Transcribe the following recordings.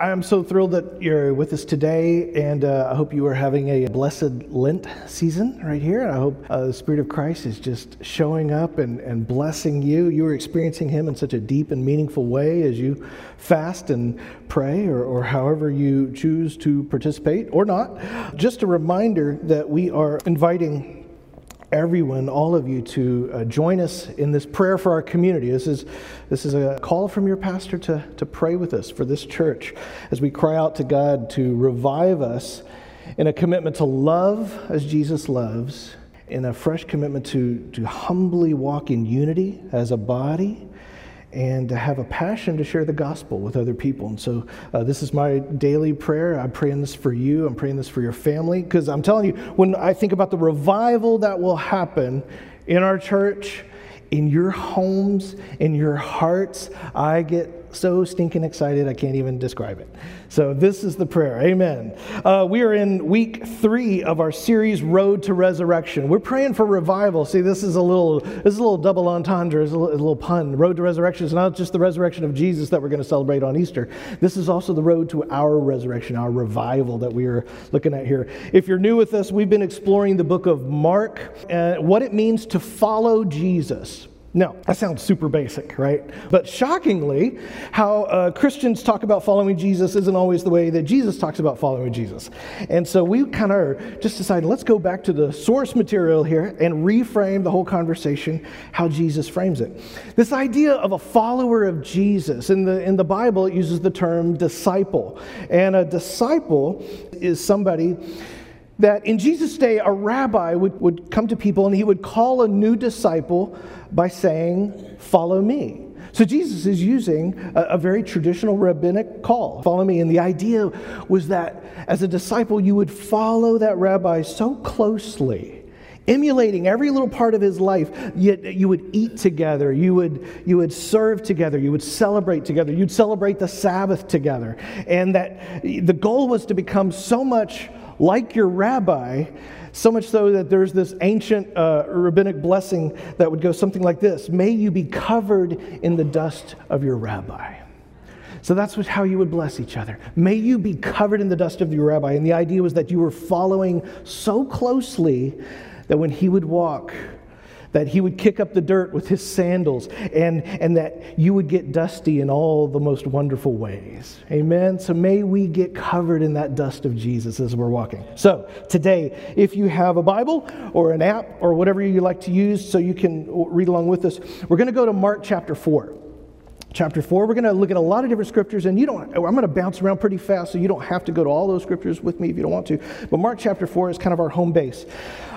I'm so thrilled that you're with us today, and uh, I hope you are having a blessed Lent season right here. I hope uh, the Spirit of Christ is just showing up and, and blessing you. You are experiencing Him in such a deep and meaningful way as you fast and pray, or, or however you choose to participate or not. Just a reminder that we are inviting everyone, all of you, to uh, join us in this prayer for our community. This is, this is a call from your pastor to, to pray with us for this church as we cry out to God to revive us in a commitment to love as Jesus loves, in a fresh commitment to, to humbly walk in unity as a body and to have a passion to share the gospel with other people. And so, uh, this is my daily prayer. I'm praying this for you. I'm praying this for your family. Because I'm telling you, when I think about the revival that will happen in our church, in your homes, in your hearts, I get so stinking excited I can't even describe it. So, this is the prayer. Amen. Uh, we are in week three of our series, Road to Resurrection. We're praying for revival. See, this is a little, this is a little double entendre, it's a little, a little pun. Road to Resurrection is not just the resurrection of Jesus that we're going to celebrate on Easter. This is also the road to our resurrection, our revival that we are looking at here. If you're new with us, we've been exploring the book of Mark and what it means to follow Jesus. No, that sounds super basic, right? But shockingly, how uh, Christians talk about following Jesus isn't always the way that Jesus talks about following Jesus. And so we kind of just decided let's go back to the source material here and reframe the whole conversation how Jesus frames it. This idea of a follower of Jesus, in the, in the Bible, it uses the term disciple. And a disciple is somebody that in Jesus' day, a rabbi would, would come to people and he would call a new disciple by saying, Follow me. So Jesus is using a, a, very traditional rabbinic call, follow me. And the idea was that as a disciple, you would follow that rabbi so closely. Emulating every little part of his life, yet you would eat together, you would, you would serve together, you would celebrate together, you'd celebrate the Sabbath together. And that the goal was to become so much like your rabbi, so much so that there's this ancient uh, rabbinic blessing that would go something like this May you be covered in the dust of your rabbi. So that's what, how you would bless each other. May you be covered in the dust of your rabbi. And the idea was that you were following so closely that when he would walk, that he would kick up the dirt with his sandals, and, and that you would get dusty in all the most wonderful ways. Amen? So may we get covered in that dust of Jesus as we're walking. So today, if you have a Bible or an app or whatever you like to use so you can read along with us, we're going to go to Mark chapter 4 chapter 4 we're going to look at a lot of different scriptures and you don't i'm going to bounce around pretty fast so you don't have to go to all those scriptures with me if you don't want to but mark chapter 4 is kind of our home base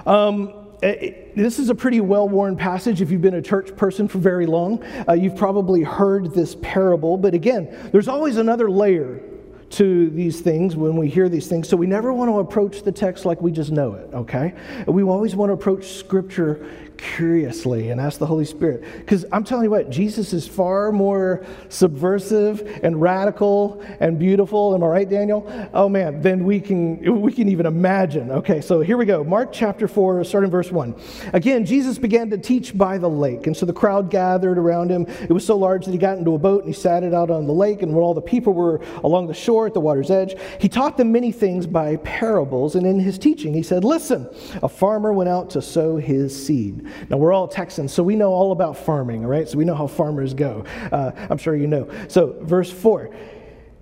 um, uh, this is a pretty well worn passage if you've been a church person for very long. Uh, you've probably heard this parable, but again, there's always another layer to these things when we hear these things. So we never want to approach the text like we just know it, okay? We always want to approach Scripture curiously and ask the Holy Spirit. Because I'm telling you what, Jesus is far more subversive and radical and beautiful. Am I right, Daniel? Oh man, than we can we can even imagine. Okay, so here we go. Mark chapter 4, starting verse 1. Again, Jesus began to teach by the lake, and so the crowd gathered around him. It was so large that he got into a boat and he sat it out on the lake, and when all the people were along the shore at the water's edge, he taught them many things by parables, and in his teaching he said, Listen, a farmer went out to sow his seed. Now, we're all Texans, so we know all about farming, all right? So we know how farmers go. Uh, I'm sure you know. So, verse 4.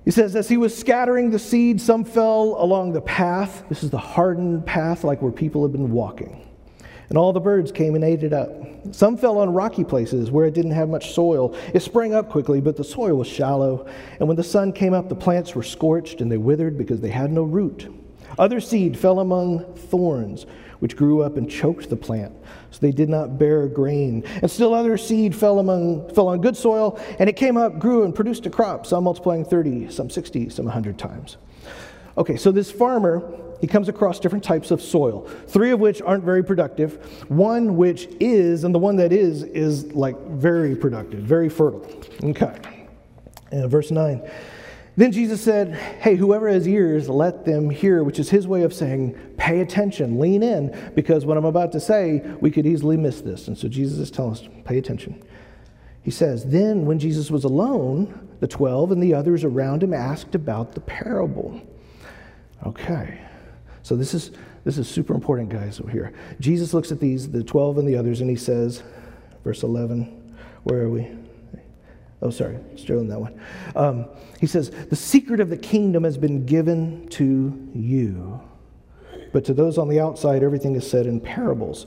He says, As he was scattering the seed, some fell along the path. This is the hardened path, like where people have been walking. And all the birds came and ate it up. Some fell on rocky places where it didn't have much soil. It sprang up quickly, but the soil was shallow. And when the sun came up, the plants were scorched and they withered because they had no root. Other seed fell among thorns which grew up and choked the plant, so they did not bear grain. And still other seed fell among fell on good soil, and it came up, grew, and produced a crop, some multiplying 30, some 60, some 100 times. Okay, so this farmer, he comes across different types of soil, three of which aren't very productive, one which is, and the one that is, is like very productive, very fertile. Okay. And verse 9. Then Jesus said, Hey, whoever has ears, let them hear, which is his way of saying, Pay attention, lean in, because what I'm about to say, we could easily miss this. And so Jesus is telling us, Pay attention. He says, Then when Jesus was alone, the 12 and the others around him asked about the parable. Okay. So this is this is super important, guys, over here. Jesus looks at these, the 12 and the others, and he says, verse 11, where are we? Oh, sorry, still in that one. Um, he says, The secret of the kingdom has been given to you. But to those on the outside, everything is said in parables.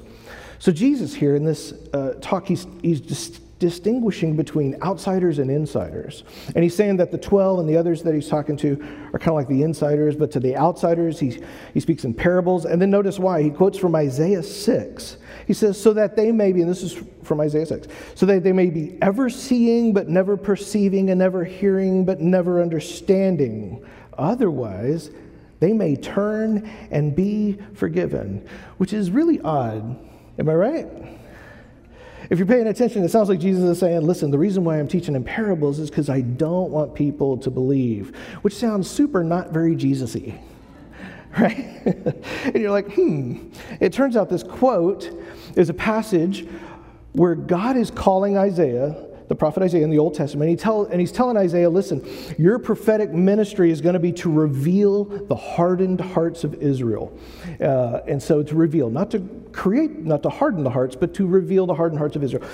So, Jesus here in this uh, talk, he's, he's just distinguishing between outsiders and insiders. And he's saying that the 12 and the others that he's talking to are kind of like the insiders, but to the outsiders, he, he speaks in parables. And then notice why. He quotes from Isaiah 6. He says, So that they may be, and this is from Isaiah 6, so that they may be ever seeing, but never perceiving, and never hearing, but never understanding. Otherwise, they may turn and be forgiven, which is really odd. Am I right? If you're paying attention, it sounds like Jesus is saying, listen, the reason why I'm teaching in parables is because I don't want people to believe, which sounds super not very Jesus y. Right? and you're like, hmm. It turns out this quote is a passage where God is calling Isaiah the prophet Isaiah in the Old Testament. He tell, and he's telling Isaiah, listen, your prophetic ministry is going to be to reveal the hardened hearts of Israel. Uh, and so to reveal, not to create, not to harden the hearts, but to reveal the hardened hearts of Israel.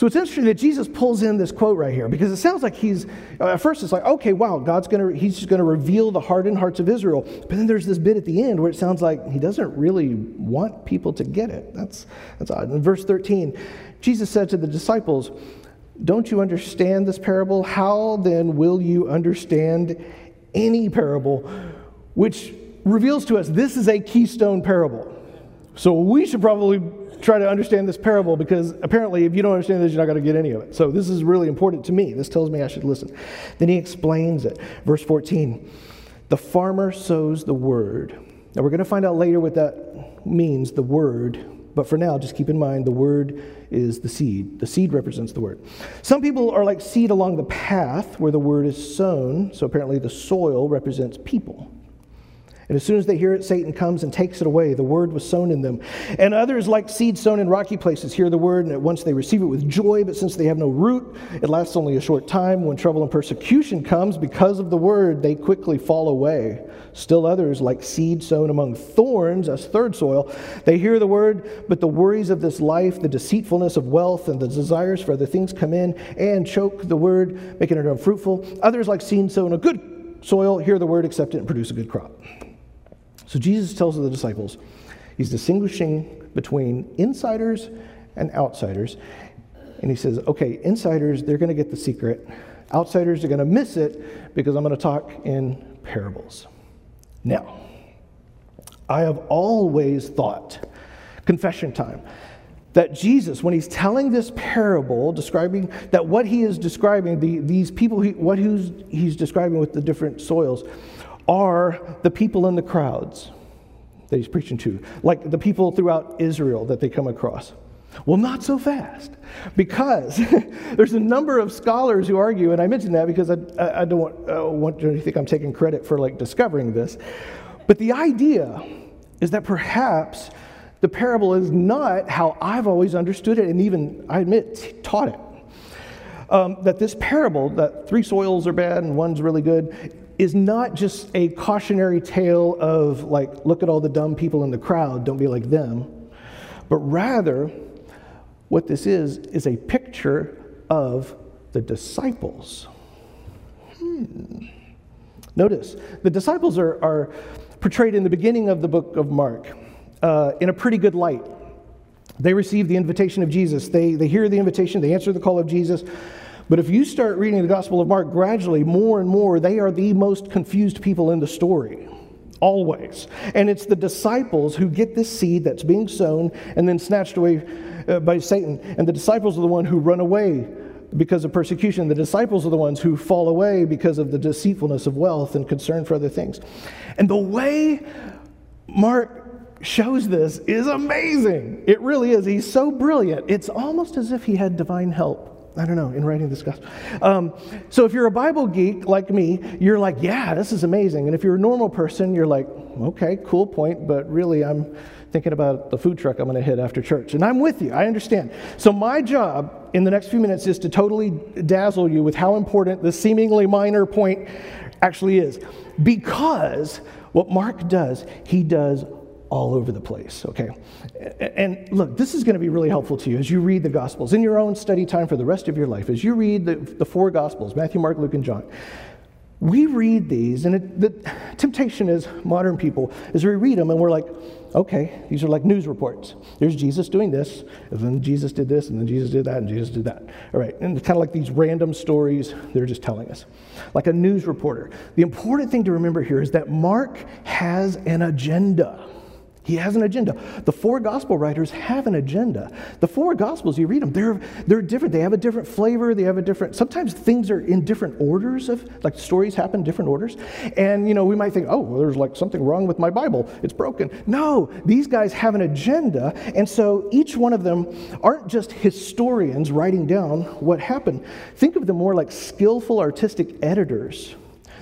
So it's interesting that Jesus pulls in this quote right here because it sounds like he's, uh, at first it's like, okay, wow, God's going to, he's just going to reveal the hardened hearts of Israel. But then there's this bit at the end where it sounds like he doesn't really want people to get it. That's, that's odd. In verse 13, Jesus said to the disciples, don't you understand this parable? How then will you understand any parable? Which reveals to us this is a keystone parable. So we should probably try to understand this parable because apparently, if you don't understand this, you're not going to get any of it. So this is really important to me. This tells me I should listen. Then he explains it. Verse 14 The farmer sows the word. Now, we're going to find out later what that means, the word. But for now, just keep in mind the word is the seed. The seed represents the word. Some people are like seed along the path where the word is sown. So apparently, the soil represents people. And as soon as they hear it, Satan comes and takes it away. The word was sown in them. And others, like seed sown in rocky places, hear the word, and at once they receive it with joy. But since they have no root, it lasts only a short time. When trouble and persecution comes because of the word, they quickly fall away. Still others, like seed sown among thorns, as third soil, they hear the word, but the worries of this life, the deceitfulness of wealth, and the desires for other things come in and choke the word, making it unfruitful. Others, like seed sown a good soil, hear the word, accept it, and produce a good crop. So Jesus tells the disciples, he's distinguishing between insiders and outsiders. And he says, okay, insiders, they're going to get the secret. Outsiders are going to miss it because I'm going to talk in parables. Now, I have always thought, confession time, that Jesus, when he's telling this parable, describing that what he is describing, the, these people, he, what he's, he's describing with the different soils, are the people in the crowds that he's preaching to, like the people throughout Israel that they come across. Well, not so fast, because there's a number of scholars who argue, and I mention that because I, I, don't want, want you to think I'm taking credit for like discovering this, but the idea is that perhaps the parable is not how I've always understood it, and even I admit taught it. Um, that this parable, that three soils are bad and one's really good, is not just a cautionary tale of, like, look at all the dumb people in the crowd, don't be like them, but rather, what this is, is a picture of the disciples. Hmm. Notice, the disciples are, are portrayed in the beginning of the book of Mark uh, in a pretty good light. They receive the invitation of Jesus, they, they hear the invitation, they answer the call of Jesus. But if you start reading the Gospel of Mark gradually, more and more, they are the most confused people in the story. Always. And it's the disciples who get this seed that's being sown and then snatched away uh, by Satan. And the disciples are the one who run away because of persecution. The disciples are the ones who fall away because of the deceitfulness of wealth and concern for other things. And the way Mark shows this is amazing. It really is. He's so brilliant. It's almost as if he had divine help. I don't know, in writing this gospel. Um, so if you're a Bible geek like me, you're like, yeah, this is amazing. And if you're a normal person, you're like, okay, cool point, but really I'm thinking about the food truck I'm going to hit after church. And I'm with you, I understand. So my job in the next few minutes is to totally dazzle you with how important the seemingly minor point actually is. Because what Mark does, he does all over the place, okay? And look, this is going to be really helpful to you as you read the Gospels in your own study time for the rest of your life. As you read the, the four Gospels Matthew, Mark, Luke, and John. We read these, and it, the temptation is modern people is we read them and we're like, okay, these are like news reports. There's Jesus doing this, and then Jesus did this, and then Jesus did that, and Jesus did that. All right, and it's kind of like these random stories they're just telling us, like a news reporter. The important thing to remember here is that Mark has an agenda. He has an agenda. The four gospel writers have an agenda. The four gospels, you read them, they're, they're different. They have a different flavor. They have a different, sometimes things are in different orders of, like stories happen different orders. And, you know, we might think, oh, well, there's like something wrong with my Bible. It's broken. No, these guys have an agenda. And so each one of them aren't just historians writing down what happened. Think of them more like skillful artistic editors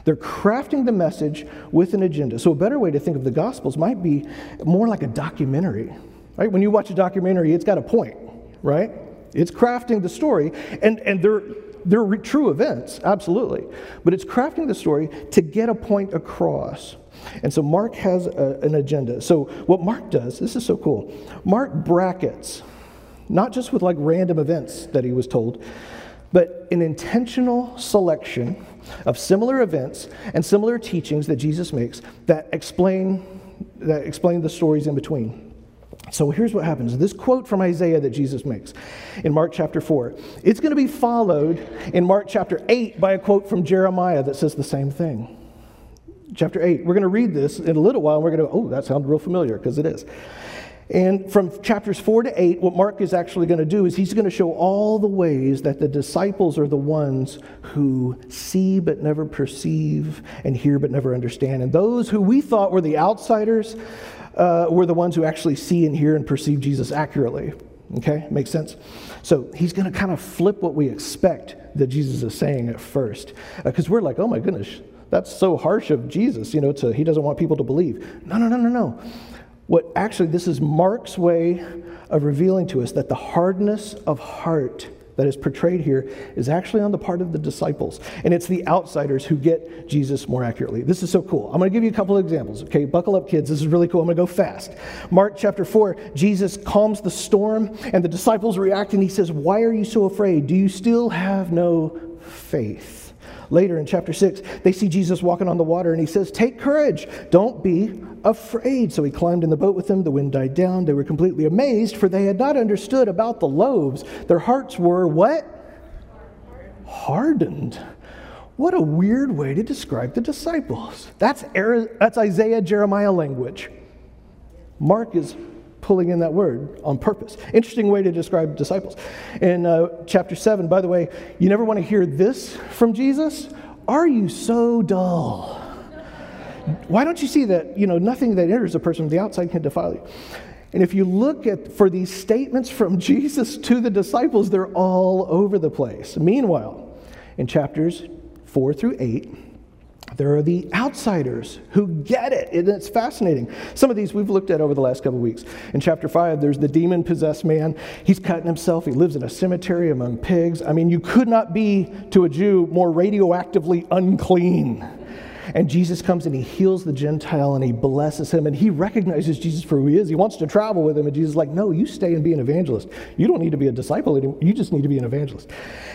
they're crafting the message with an agenda. So, a better way to think of the Gospels might be more like a documentary. Right? When you watch a documentary, it's got a point, right? It's crafting the story, and, and they're, they're re- true events, absolutely. But it's crafting the story to get a point across. And so Mark has a, an agenda. So, what Mark does, this is so cool. Mark brackets, not just with like random events that he was told, but an intentional selection of similar events and similar teachings that Jesus makes that explain, that explain the stories in between. So here's what happens. This quote from Isaiah that Jesus makes in Mark chapter 4, it's going to be followed in Mark chapter 8 by a quote from Jeremiah that says the same thing. Chapter 8, we're going to read this in a little while, and we're going to, oh, that sounds real familiar, because it is. And from chapters 4 to 8, what Mark is actually going to do is he's going to show all the ways that the disciples are the ones who see but never perceive and hear but never understand. And those who we thought were the outsiders uh, were the ones who actually see and hear and perceive Jesus accurately. Okay, makes sense? So he's going to kind of flip what we expect that Jesus is saying at first. Because uh, we're like, oh my goodness, that's so harsh of Jesus, you know, to, he doesn't want people to believe. No, no, no, no, no. What actually, this is Mark's way of revealing to us that the hardness of heart that is portrayed here is actually on the part of the disciples. And it's the outsiders who get Jesus more accurately. This is so cool. I'm going to give you a couple of examples. Okay, buckle up, kids. This is really cool. I'm going to go fast. Mark chapter 4, Jesus calms the storm, and the disciples react, and he says, Why are you so afraid? Do you still have no faith? Later in chapter 6, they see Jesus walking on the water and he says, Take courage, don't be afraid. So he climbed in the boat with them. The wind died down. They were completely amazed, for they had not understood about the loaves. Their hearts were what? Hardened. What a weird way to describe the disciples. That's, that's Isaiah Jeremiah language. Mark is pulling in that word on purpose. Interesting way to describe disciples. In uh, chapter 7, by the way, you never want to hear this from Jesus. Are you so dull? Why don't you see that, you know, nothing that enters a person from the outside can defile you? And if you look at for these statements from Jesus to the disciples, they're all over the place. Meanwhile, in chapters 4 through 8, there are the outsiders who get it, and it's fascinating. Some of these we've looked at over the last couple weeks. In chapter 5, there's the demon possessed man. He's cutting himself, he lives in a cemetery among pigs. I mean, you could not be, to a Jew, more radioactively unclean and Jesus comes and he heals the Gentile and he blesses him and he recognizes Jesus for who he is. He wants to travel with him. And Jesus is like, No, you stay and be an evangelist. You don't need to be a disciple anymore. You just need to be an evangelist.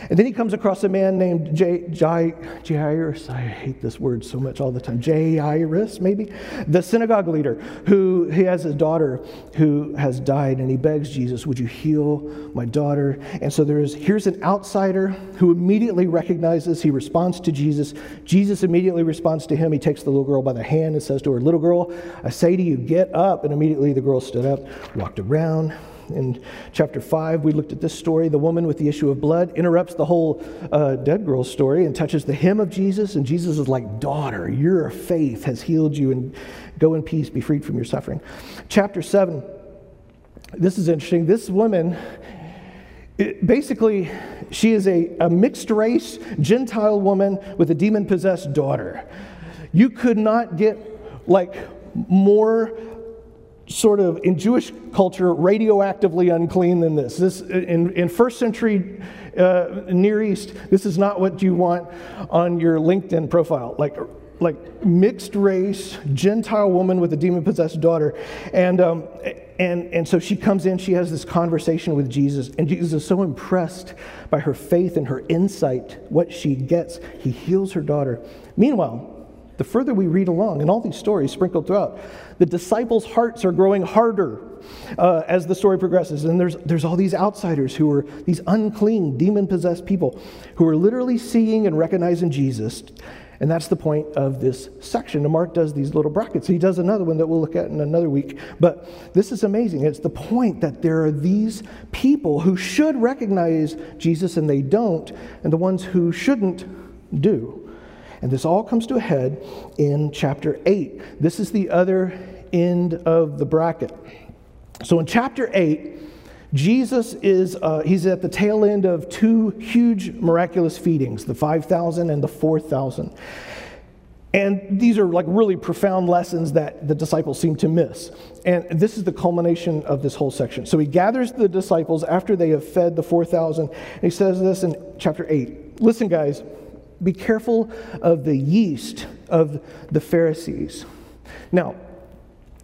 And then he comes across a man named J- J- Jairus. I hate this word so much all the time. Jairus, maybe? The synagogue leader who he has a daughter who has died and he begs Jesus, Would you heal my daughter? And so there's here's an outsider who immediately recognizes, he responds to Jesus. Jesus immediately responds to him. He takes the little girl by the hand and says to her, Little girl, I say to you, get up. And immediately the girl stood up, walked around. In chapter 5, we looked at this story. The woman with the issue of blood interrupts the whole uh, dead girl story and touches the hem of Jesus. And Jesus is like, Daughter, your faith has healed you, and go in peace, be freed from your suffering. Chapter 7, this is interesting. This woman it, basically, she is a, a mixed race Gentile woman with a demon possessed daughter. You could not get like more sort of in Jewish culture radioactively unclean than this. This in, in first century uh, Near East, this is not what you want on your LinkedIn profile. Like like mixed race Gentile woman with a demon possessed daughter, and um, and and so she comes in. She has this conversation with Jesus, and Jesus is so impressed by her faith and her insight, what she gets. He heals her daughter. Meanwhile, the further we read along, and all these stories sprinkled throughout, the disciples' hearts are growing harder uh, as the story progresses. And there's, there's all these outsiders who are these unclean, demon possessed people who are literally seeing and recognizing Jesus. And that's the point of this section. And Mark does these little brackets. He does another one that we'll look at in another week. But this is amazing. It's the point that there are these people who should recognize Jesus and they don't, and the ones who shouldn't do. And this all comes to a head in chapter 8. This is the other end of the bracket. So in chapter 8, Jesus is uh, he's at the tail end of two huge miraculous feedings, the 5,000 and the 4,000. And these are like really profound lessons that the disciples seem to miss. And this is the culmination of this whole section. So he gathers the disciples after they have fed the 4,000. And he says this in chapter 8. Listen, guys, be careful of the yeast of the Pharisees. Now,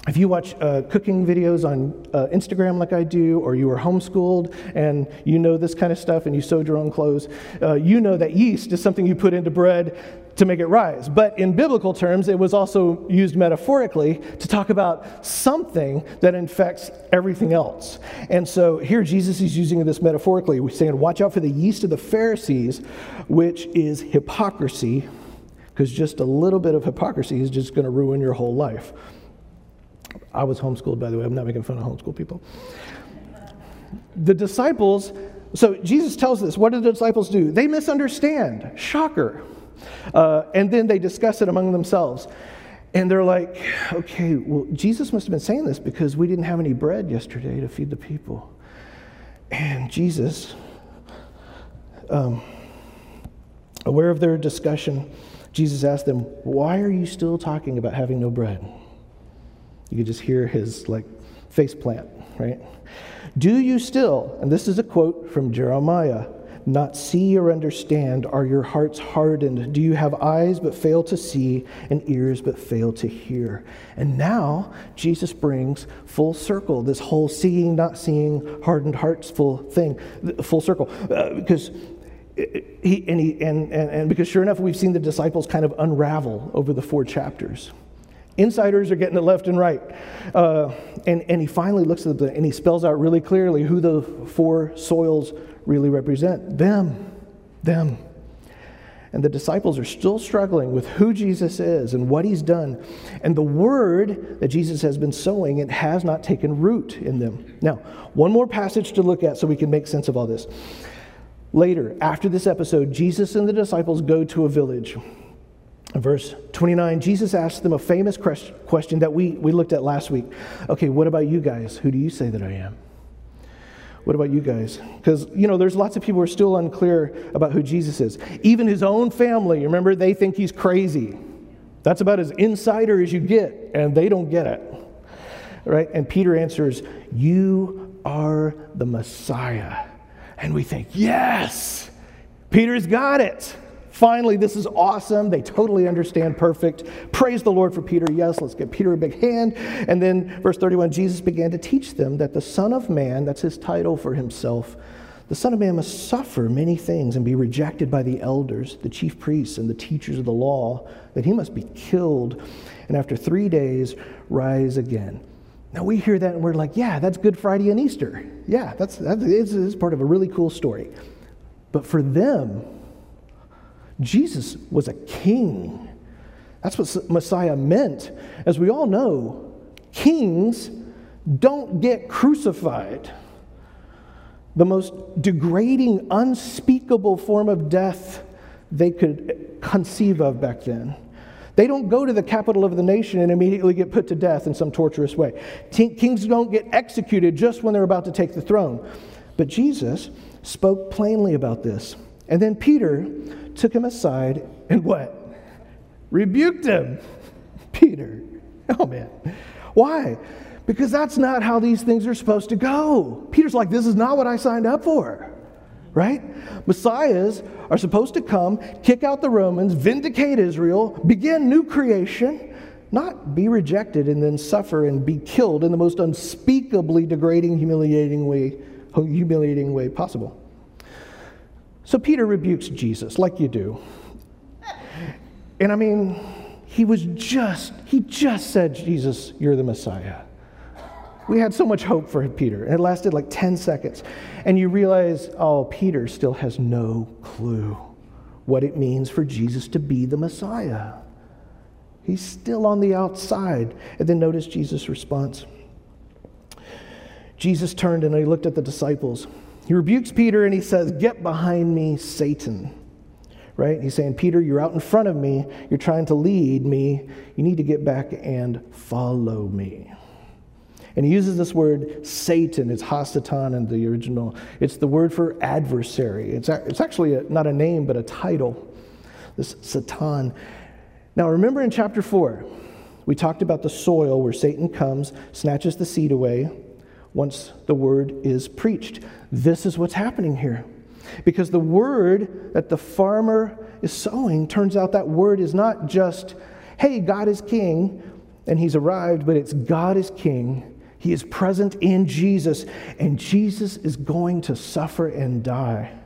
if you watch uh, cooking videos on uh, Instagram like I do, or you were homeschooled and you know this kind of stuff and you sewed your own clothes, uh, you know that yeast is something you put into bread to make it rise. But in biblical terms, it was also used metaphorically to talk about something that infects everything else. And so here Jesus is using this metaphorically. Saying, watch out for the yeast of the Pharisees, which is hypocrisy, because just a little bit of hypocrisy is just going to ruin your whole life. I was homeschooled, by the way. I'm not making fun of homeschool people. The disciples, so Jesus tells us, what do the disciples do? They misunderstand. Shocker. Uh, and then they discuss it among themselves. And they're like, okay, well, Jesus must have been saying this because we didn't have any bread yesterday to feed the people. And Jesus, um, aware of their discussion, Jesus asked them, Why are you still talking about having no bread? You could just hear his like face plant, right? Do you still, and this is a quote from Jeremiah, not see or understand? Are your hearts hardened? Do you have eyes but fail to see and ears but fail to hear? And now Jesus brings full circle this whole seeing, not seeing, hardened hearts full thing, full circle. Uh, because he, and, he, and, and, and because sure enough, we've seen the disciples kind of unravel over the four chapters. Insiders are getting it left and right. Uh, and, and he finally looks at them and he spells out really clearly who the four soils really represent them. Them. And the disciples are still struggling with who Jesus is and what he's done. And the word that Jesus has been sowing, it has not taken root in them. Now, one more passage to look at so we can make sense of all this. Later, after this episode, Jesus and the disciples go to a village. Verse 29, Jesus asked them a famous question that we, we looked at last week. Okay, what about you guys? Who do you say that I am? What about you guys? Because, you know, there's lots of people who are still unclear about who Jesus is. Even his own family, remember, they think he's crazy. That's about as insider as you get, and they don't get it. Right? And Peter answers, You are the Messiah. And we think, Yes, Peter's got it. Finally, this is awesome. They totally understand perfect. Praise the Lord for Peter. Yes, let's give Peter a big hand. And then, verse 31 Jesus began to teach them that the Son of Man, that's his title for himself, the Son of Man must suffer many things and be rejected by the elders, the chief priests, and the teachers of the law, that he must be killed, and after three days rise again. Now we hear that and we're like, yeah, that's Good Friday and Easter. Yeah, that's, that's it's part of a really cool story. But for them, Jesus was a king. That's what Messiah meant. As we all know, kings don't get crucified. The most degrading, unspeakable form of death they could conceive of back then. They don't go to the capital of the nation and immediately get put to death in some torturous way. Kings don't get executed just when they're about to take the throne. But Jesus spoke plainly about this. And then Peter took him aside and what? Rebuked him. Peter. Oh man. Why? Because that's not how these things are supposed to go. Peter's like, this is not what I signed up for, right? Messiahs are supposed to come, kick out the Romans, vindicate Israel, begin new creation, not be rejected and then suffer and be killed in the most unspeakably degrading, humiliating way, humiliating way possible. So Peter rebukes Jesus, like you do. And I mean, he was just, he just said, Jesus, you're the Messiah. We had so much hope for Peter, and it lasted like 10 seconds. And you realize, oh, Peter still has no clue what it means for Jesus to be the Messiah. He's still on the outside. And then notice Jesus' response. Jesus turned and he looked at the disciples. He rebukes Peter and he says, Get behind me, Satan. Right? He's saying, Peter, you're out in front of me. You're trying to lead me. You need to get back and follow me. And he uses this word Satan. It's hasatan in the original. It's the word for adversary. It's, it's actually a, not a name, but a title. This Satan. Now, remember in chapter 4, we talked about the soil where Satan comes, snatches the seed away once the word is preached. This is what's happening here. Because the word that the farmer is sowing, turns out that word is not just, hey, God is king and he's arrived, but it's God is king he is present in Jesus, and Jesus is going to suffer and die.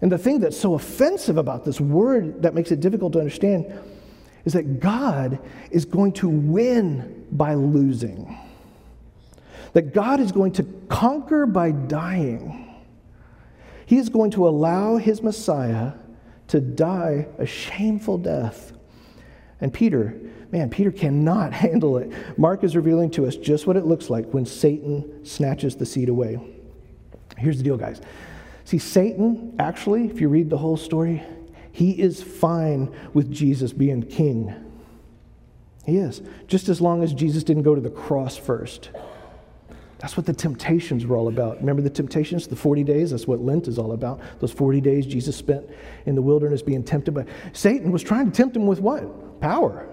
And the thing that's so offensive about this word that makes it difficult to understand is that God is going to win by losing, that God is going to conquer by dying. He is going to allow his Messiah to die a shameful death. And Peter Man, Peter cannot handle it. Mark is revealing to us just what it looks like when Satan snatches the seed away. Here's the deal, guys. See, Satan, actually, if you read the whole story, he is fine with Jesus being king. He is, just as long as Jesus didn't go to the cross first. That's what the temptations were all about. Remember the temptations, the 40 days? That's what Lent is all about. Those 40 days Jesus spent in the wilderness being tempted by Satan was trying to tempt him with what? Power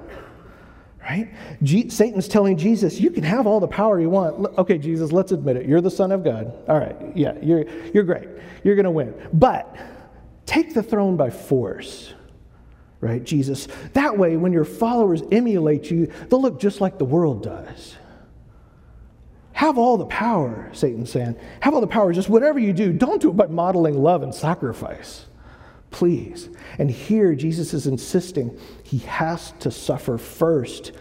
right? G- Satan's telling Jesus, you can have all the power you want. Okay, Jesus, let's admit it. You're the Son of God. All right, yeah, you're, you're great. You're going to win. But take the throne by force, right, Jesus? That way, when your followers emulate you, they'll look just like the world does. Have all the power, Satan's saying. Have all the power. Just whatever you do, don't do it by modeling love and sacrifice. Please. And here, Jesus is insisting he has to suffer first.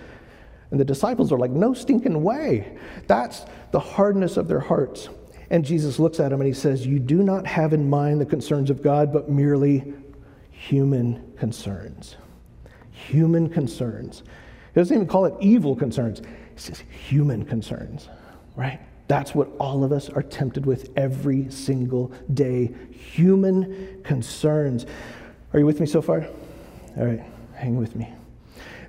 And the disciples are like, no stinking way. That's the hardness of their hearts. And Jesus looks at them and he says, You do not have in mind the concerns of God, but merely human concerns. Human concerns. He doesn't even call it evil concerns, he says human concerns, right? That's what all of us are tempted with every single day human concerns. Are you with me so far? All right, hang with me.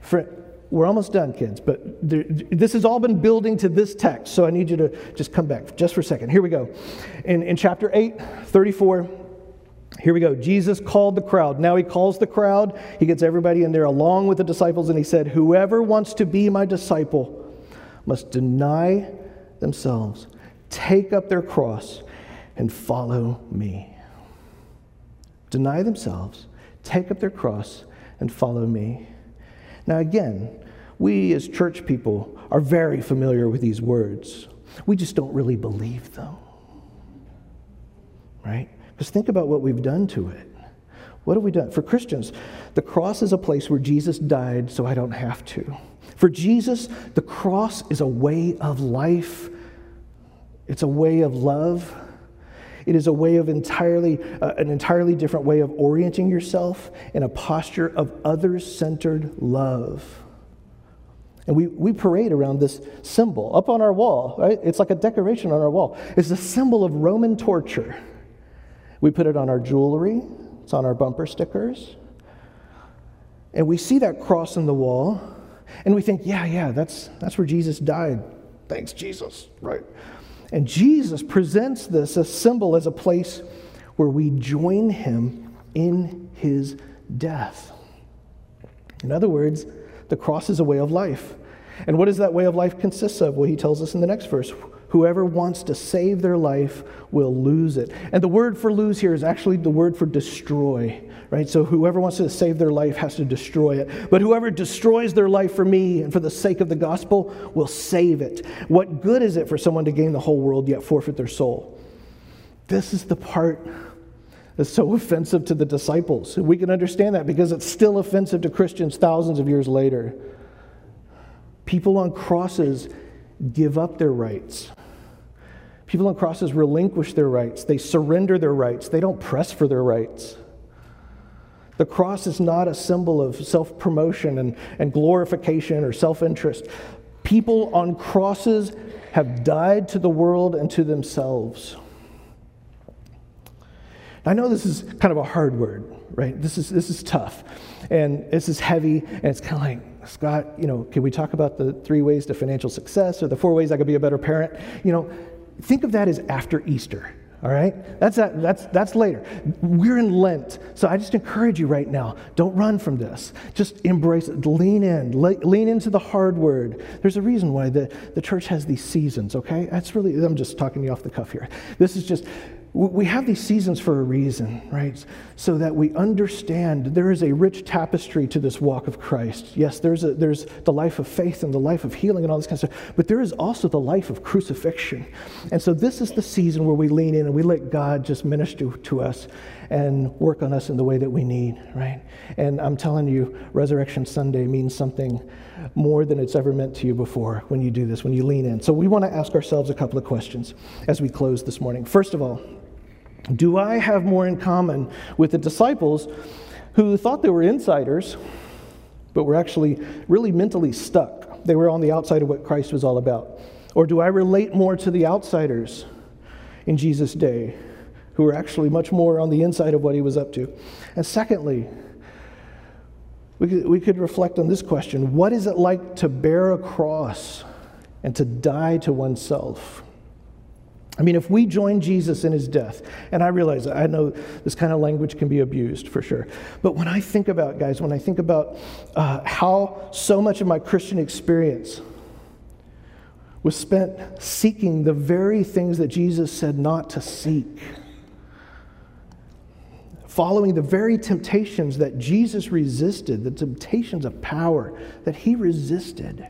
For, we're almost done, kids, but there, this has all been building to this text, so I need you to just come back just for a second. Here we go. In, in chapter 8, 34, here we go. Jesus called the crowd. Now he calls the crowd. He gets everybody in there along with the disciples, and he said, Whoever wants to be my disciple must deny themselves, take up their cross, and follow me. Deny themselves, take up their cross, and follow me. Now, again, we as church people are very familiar with these words. We just don't really believe them. Right? Because think about what we've done to it. What have we done? For Christians, the cross is a place where Jesus died so I don't have to. For Jesus, the cross is a way of life, it's a way of love. It is a way of entirely, uh, an entirely different way of orienting yourself in a posture of others centered love. And we, we parade around this symbol up on our wall, right? It's like a decoration on our wall. It's a symbol of Roman torture. We put it on our jewelry, it's on our bumper stickers. And we see that cross in the wall, and we think, yeah, yeah, that's, that's where Jesus died. Thanks, Jesus, right? And Jesus presents this as symbol as a place where we join him in his death. In other words, the cross is a way of life. And what does that way of life consist of? Well, he tells us in the next verse whoever wants to save their life will lose it. And the word for lose here is actually the word for destroy, right? So whoever wants to save their life has to destroy it. But whoever destroys their life for me and for the sake of the gospel will save it. What good is it for someone to gain the whole world yet forfeit their soul? This is the part that's so offensive to the disciples. We can understand that because it's still offensive to Christians thousands of years later. People on crosses give up their rights. People on crosses relinquish their rights. They surrender their rights. They don't press for their rights. The cross is not a symbol of self promotion and, and glorification or self interest. People on crosses have died to the world and to themselves. I know this is kind of a hard word, right? This is, this is tough and this is heavy and it's kind of like, Scott, you know, can we talk about the three ways to financial success or the four ways I could be a better parent? You know, think of that as after Easter. All right? That's, that, that's, that's later. We're in Lent. So I just encourage you right now don't run from this. Just embrace it. Lean in. Le- lean into the hard word. There's a reason why the, the church has these seasons, okay? That's really, I'm just talking you off the cuff here. This is just, we have these seasons for a reason, right? So that we understand there is a rich tapestry to this walk of Christ. Yes, there's, a, there's the life of faith and the life of healing and all this kind of stuff, but there is also the life of crucifixion. And so this is the season where we lean in and we let God just minister to us and work on us in the way that we need, right? And I'm telling you, Resurrection Sunday means something more than it's ever meant to you before when you do this, when you lean in. So we want to ask ourselves a couple of questions as we close this morning. First of all, do I have more in common with the disciples who thought they were insiders, but were actually really mentally stuck? They were on the outside of what Christ was all about. Or do I relate more to the outsiders in Jesus' day who were actually much more on the inside of what he was up to? And secondly, we could, we could reflect on this question What is it like to bear a cross and to die to oneself? I mean, if we join Jesus in his death, and I realize I know this kind of language can be abused for sure, but when I think about, guys, when I think about uh, how so much of my Christian experience was spent seeking the very things that Jesus said not to seek, following the very temptations that Jesus resisted, the temptations of power that he resisted.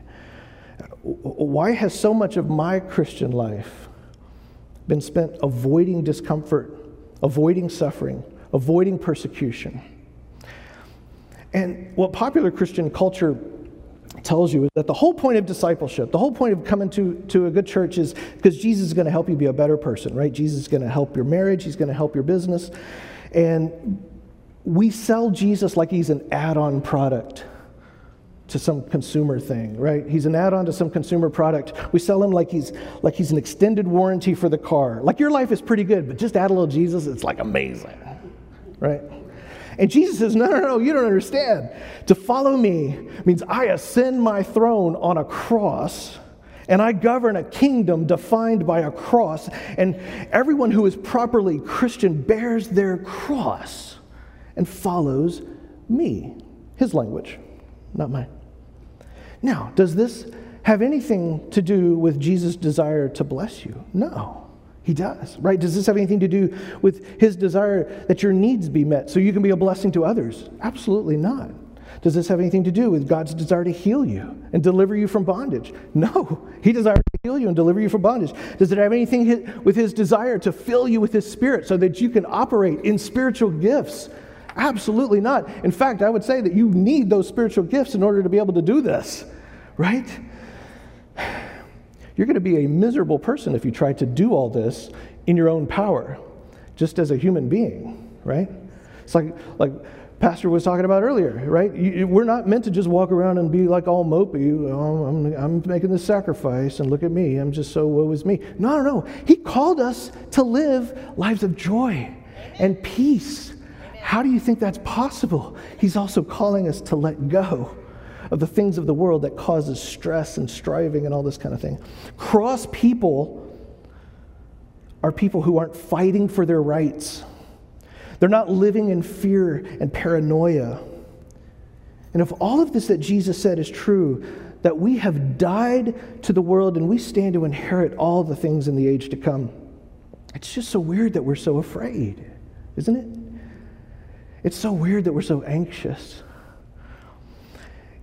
Why has so much of my Christian life been spent avoiding discomfort, avoiding suffering, avoiding persecution. And what popular Christian culture tells you is that the whole point of discipleship, the whole point of coming to, to a good church is because Jesus is going to help you be a better person, right? Jesus is going to help your marriage, he's going to help your business. And we sell Jesus like he's an add on product to some consumer thing, right? He's an add-on to some consumer product. We sell him like he's like he's an extended warranty for the car. Like your life is pretty good, but just add a little Jesus, it's like amazing. Right? And Jesus says, No, no, no, you don't understand. To follow me means I ascend my throne on a cross and I govern a kingdom defined by a cross. And everyone who is properly Christian bears their cross and follows me. His language, not mine. Now, does this have anything to do with Jesus' desire to bless you? No, he does, right? Does this have anything to do with his desire that your needs be met so you can be a blessing to others? Absolutely not. Does this have anything to do with God's desire to heal you and deliver you from bondage? No, He desires to heal you and deliver you from bondage. Does it have anything with His desire to fill you with His Spirit so that you can operate in spiritual gifts Absolutely not. In fact, I would say that you need those spiritual gifts in order to be able to do this, right? You're going to be a miserable person if you try to do all this in your own power, just as a human being, right? It's like, like Pastor was talking about earlier, right? You, we're not meant to just walk around and be like all mopey. Oh, I'm, I'm making this sacrifice, and look at me. I'm just so woe is me. No, no, no. He called us to live lives of joy and peace how do you think that's possible? He's also calling us to let go of the things of the world that causes stress and striving and all this kind of thing. Cross people are people who aren't fighting for their rights. They're not living in fear and paranoia. And if all of this that Jesus said is true, that we have died to the world and we stand to inherit all the things in the age to come, it's just so weird that we're so afraid, isn't it? It's so weird that we're so anxious.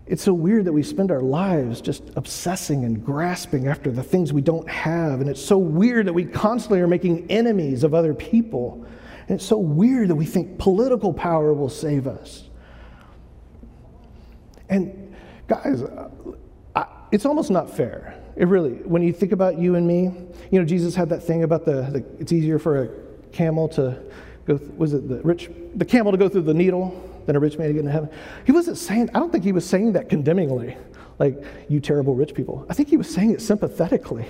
It's so weird that we spend our lives just obsessing and grasping after the things we don't have. And it's so weird that we constantly are making enemies of other people. And it's so weird that we think political power will save us. And guys, I, it's almost not fair. It really, when you think about you and me, you know, Jesus had that thing about the, the it's easier for a camel to go, was it the rich, the camel to go through the needle than a rich man to get into heaven. He wasn't saying, I don't think he was saying that condemningly, like, you terrible rich people. I think he was saying it sympathetically.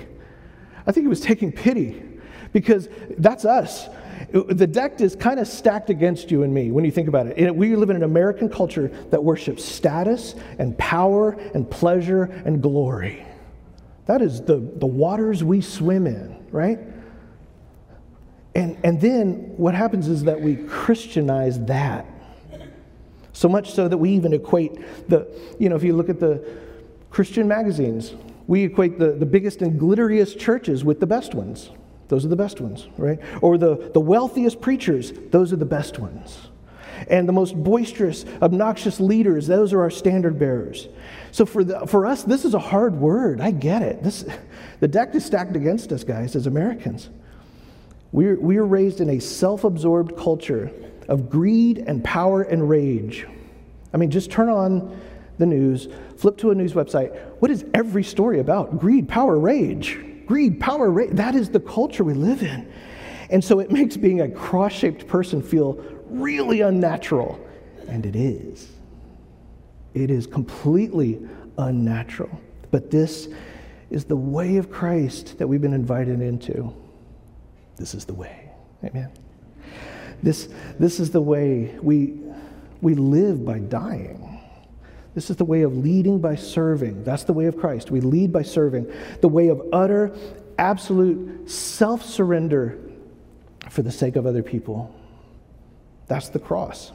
I think he was taking pity because that's us. The deck is kind of stacked against you and me when you think about it. We live in an American culture that worships status and power and pleasure and glory. That is the, the waters we swim in, right? And, and then what happens is that we Christianize that. So much so that we even equate the, you know, if you look at the Christian magazines, we equate the, the biggest and glitteriest churches with the best ones. Those are the best ones, right? Or the, the wealthiest preachers, those are the best ones. And the most boisterous, obnoxious leaders, those are our standard bearers. So for, the, for us, this is a hard word. I get it. This, the deck is stacked against us, guys, as Americans. We're, we're raised in a self absorbed culture of greed and power and rage. I mean, just turn on the news, flip to a news website. What is every story about? Greed, power, rage greed, power, rage. that is the culture we live in. And so it makes being a cross shaped person feel really unnatural. And it is. It is completely unnatural. But this is the way of Christ that we've been invited into. This is the way. Amen. This, this is the way we, we live by dying. This is the way of leading by serving. That's the way of Christ. We lead by serving. The way of utter, absolute self surrender for the sake of other people. That's the cross.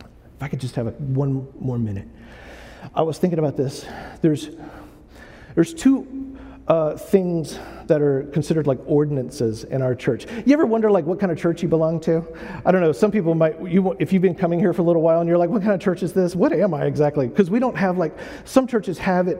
If I could just have a, one more minute. I was thinking about this. There's, there's two uh, things that are considered like ordinances in our church. You ever wonder like what kind of church you belong to? I don't know. Some people might. You, if you've been coming here for a little while and you're like, what kind of church is this? What am I exactly? Because we don't have like some churches have it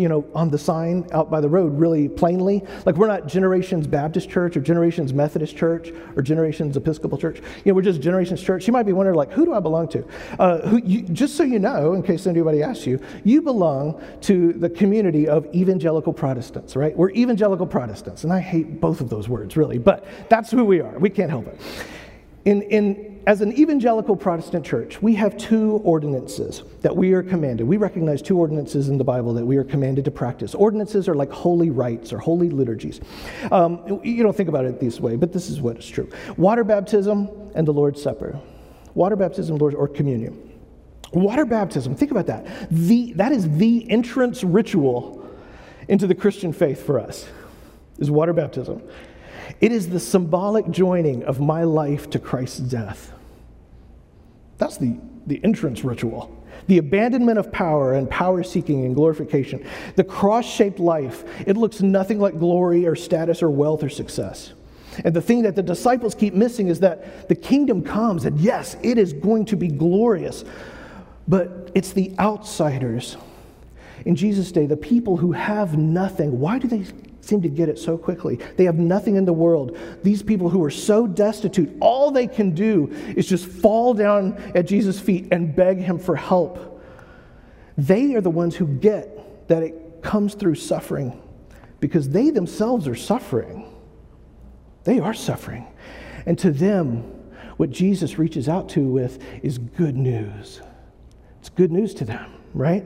you know, on the sign out by the road really plainly. Like we're not Generations Baptist Church or Generations Methodist Church or Generations Episcopal Church. You know, we're just Generations Church. You might be wondering, like, who do I belong to? Uh, who, you, just so you know, in case anybody asks you, you belong to the community of evangelical Protestants, right? We're evangelical Protestants, and I hate both of those words, really, but that's who we are. We can't help it. In, in as an evangelical Protestant church, we have two ordinances that we are commanded. We recognize two ordinances in the Bible that we are commanded to practice. Ordinances are like holy rites or holy liturgies. Um, you don't think about it this way, but this is what is true water baptism and the Lord's Supper. Water baptism, Lord's, or communion. Water baptism, think about that. The, that is the entrance ritual into the Christian faith for us, is water baptism. It is the symbolic joining of my life to Christ's death. That's the, the entrance ritual. The abandonment of power and power seeking and glorification. The cross shaped life, it looks nothing like glory or status or wealth or success. And the thing that the disciples keep missing is that the kingdom comes, and yes, it is going to be glorious, but it's the outsiders. In Jesus' day, the people who have nothing, why do they seem to get it so quickly. They have nothing in the world. These people who are so destitute, all they can do is just fall down at Jesus' feet and beg him for help. They are the ones who get that it comes through suffering because they themselves are suffering. They are suffering. And to them, what Jesus reaches out to with is good news. It's good news to them, right?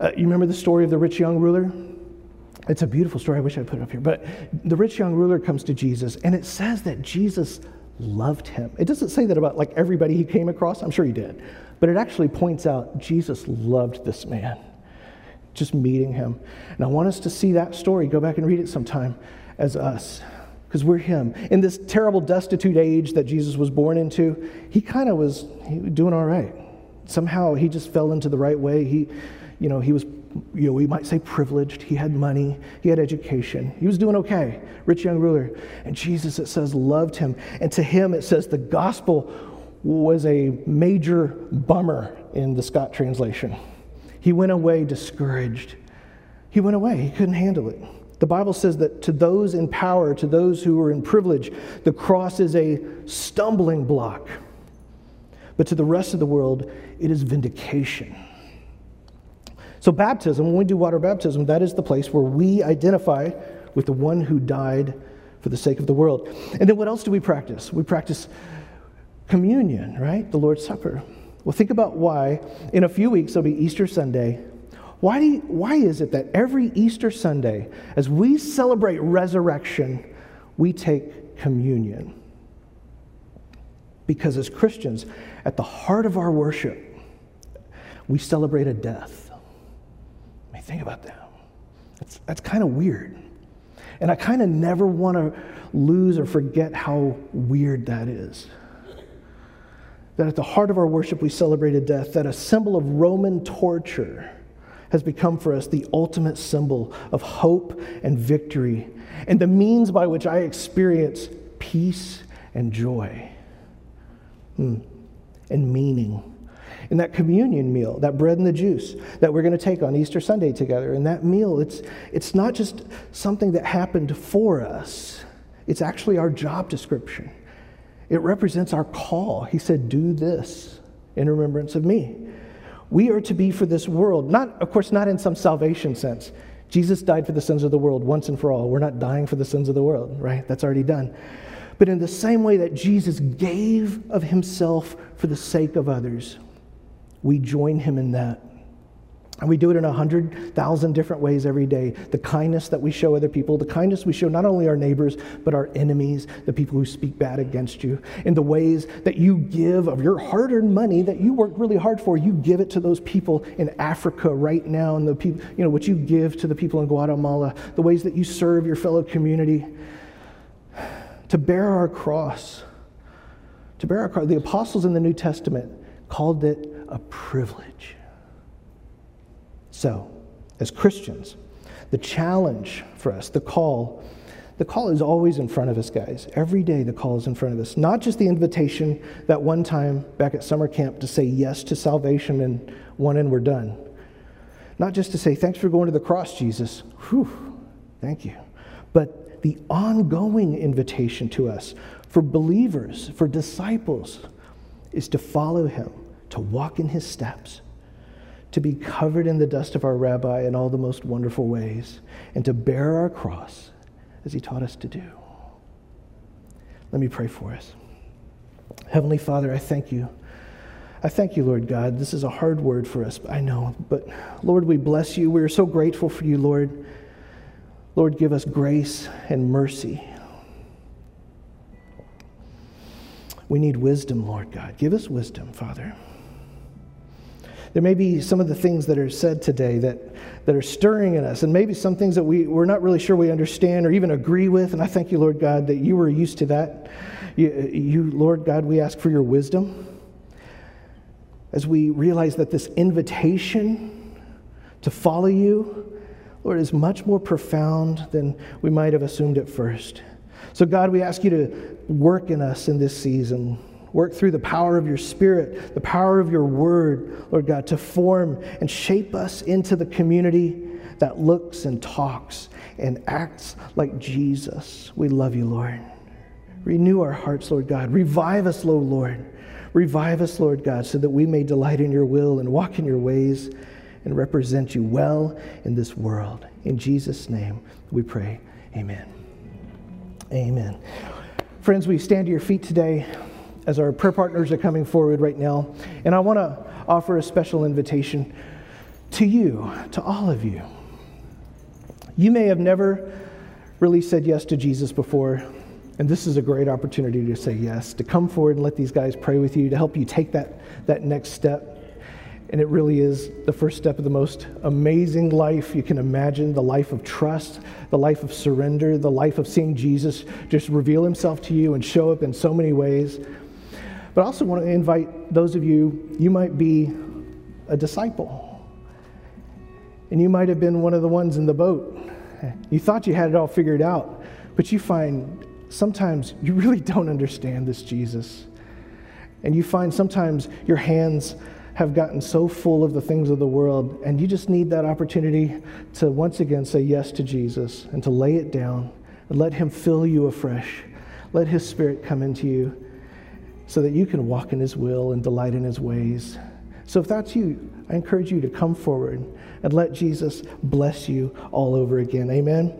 Uh, you remember the story of the rich young ruler? It's a beautiful story. I wish I'd put it up here. But the rich young ruler comes to Jesus, and it says that Jesus loved him. It doesn't say that about like everybody he came across. I'm sure he did. But it actually points out Jesus loved this man, just meeting him. And I want us to see that story. Go back and read it sometime as us, because we're him. In this terrible, destitute age that Jesus was born into, he kind of was, was doing all right. somehow he just fell into the right way. He, you know, he was, you know, we might say privileged. He had money, he had education, he was doing okay, rich young ruler. And Jesus, it says, loved him. And to him, it says the gospel was a major bummer in the Scott translation. He went away discouraged. He went away, he couldn't handle it. The Bible says that to those in power, to those who are in privilege, the cross is a stumbling block. But to the rest of the world, it is vindication. So, baptism, when we do water baptism, that is the place where we identify with the one who died for the sake of the world. And then what else do we practice? We practice communion, right? The Lord's Supper. Well, think about why. In a few weeks, it'll be Easter Sunday. Why, you, why is it that every Easter Sunday, as we celebrate resurrection, we take communion? Because as Christians, at the heart of our worship, we celebrate a death. Think about that. That's, that's kind of weird. And I kind of never want to lose or forget how weird that is. That at the heart of our worship, we celebrate a death, that a symbol of Roman torture has become for us the ultimate symbol of hope and victory, and the means by which I experience peace and joy hmm, and meaning. In that communion meal, that bread and the juice that we're going to take on Easter Sunday together, in that meal, it's, it's not just something that happened for us, it's actually our job description. It represents our call. He said, Do this in remembrance of me. We are to be for this world, not, of course, not in some salvation sense. Jesus died for the sins of the world once and for all. We're not dying for the sins of the world, right? That's already done. But in the same way that Jesus gave of himself for the sake of others, we join him in that. And we do it in a hundred thousand different ways every day. The kindness that we show other people, the kindness we show not only our neighbors, but our enemies, the people who speak bad against you. In the ways that you give of your hard earned money that you worked really hard for, you give it to those people in Africa right now, and the people, you know, what you give to the people in Guatemala, the ways that you serve your fellow community. To bear our cross, to bear our cross. The apostles in the New Testament called it a privilege. So, as Christians, the challenge for us, the call, the call is always in front of us, guys. Every day the call is in front of us. Not just the invitation that one time back at summer camp to say yes to salvation and one and we're done. Not just to say, thanks for going to the cross, Jesus. Whew, thank you. But the ongoing invitation to us for believers, for disciples, is to follow him, to walk in his steps, to be covered in the dust of our rabbi in all the most wonderful ways, and to bear our cross as he taught us to do. Let me pray for us. Heavenly Father, I thank you. I thank you, Lord God. This is a hard word for us, I know. But Lord, we bless you. We are so grateful for you, Lord. Lord, give us grace and mercy. We need wisdom, Lord God. Give us wisdom, Father. There may be some of the things that are said today that, that are stirring in us, and maybe some things that we, we're not really sure we understand or even agree with. And I thank you, Lord God, that you were used to that. You, you Lord God, we ask for your wisdom as we realize that this invitation to follow you, Lord, is much more profound than we might have assumed at first. So, God, we ask you to work in us in this season. Work through the power of your Spirit, the power of your word, Lord God, to form and shape us into the community that looks and talks and acts like Jesus. We love you, Lord. Renew our hearts, Lord God. Revive us, Lord, Lord. Revive us, Lord God, so that we may delight in your will and walk in your ways and represent you well in this world. In Jesus' name we pray. Amen. Amen. Friends, we stand to your feet today as our prayer partners are coming forward right now. And I want to offer a special invitation to you, to all of you. You may have never really said yes to Jesus before, and this is a great opportunity to say yes, to come forward and let these guys pray with you, to help you take that, that next step. And it really is the first step of the most amazing life you can imagine the life of trust, the life of surrender, the life of seeing Jesus just reveal himself to you and show up in so many ways. But I also want to invite those of you, you might be a disciple. And you might have been one of the ones in the boat. You thought you had it all figured out, but you find sometimes you really don't understand this Jesus. And you find sometimes your hands have gotten so full of the things of the world, and you just need that opportunity to once again say yes to Jesus and to lay it down and let Him fill you afresh. Let His Spirit come into you so that you can walk in His will and delight in His ways. So if that's you, I encourage you to come forward and let Jesus bless you all over again. Amen.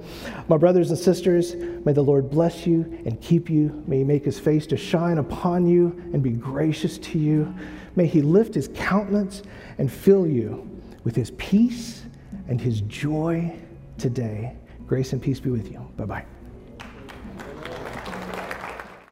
My brothers and sisters, may the Lord bless you and keep you. May He make His face to shine upon you and be gracious to you. May He lift His countenance and fill you with His peace and His joy today. Grace and peace be with you. Bye bye.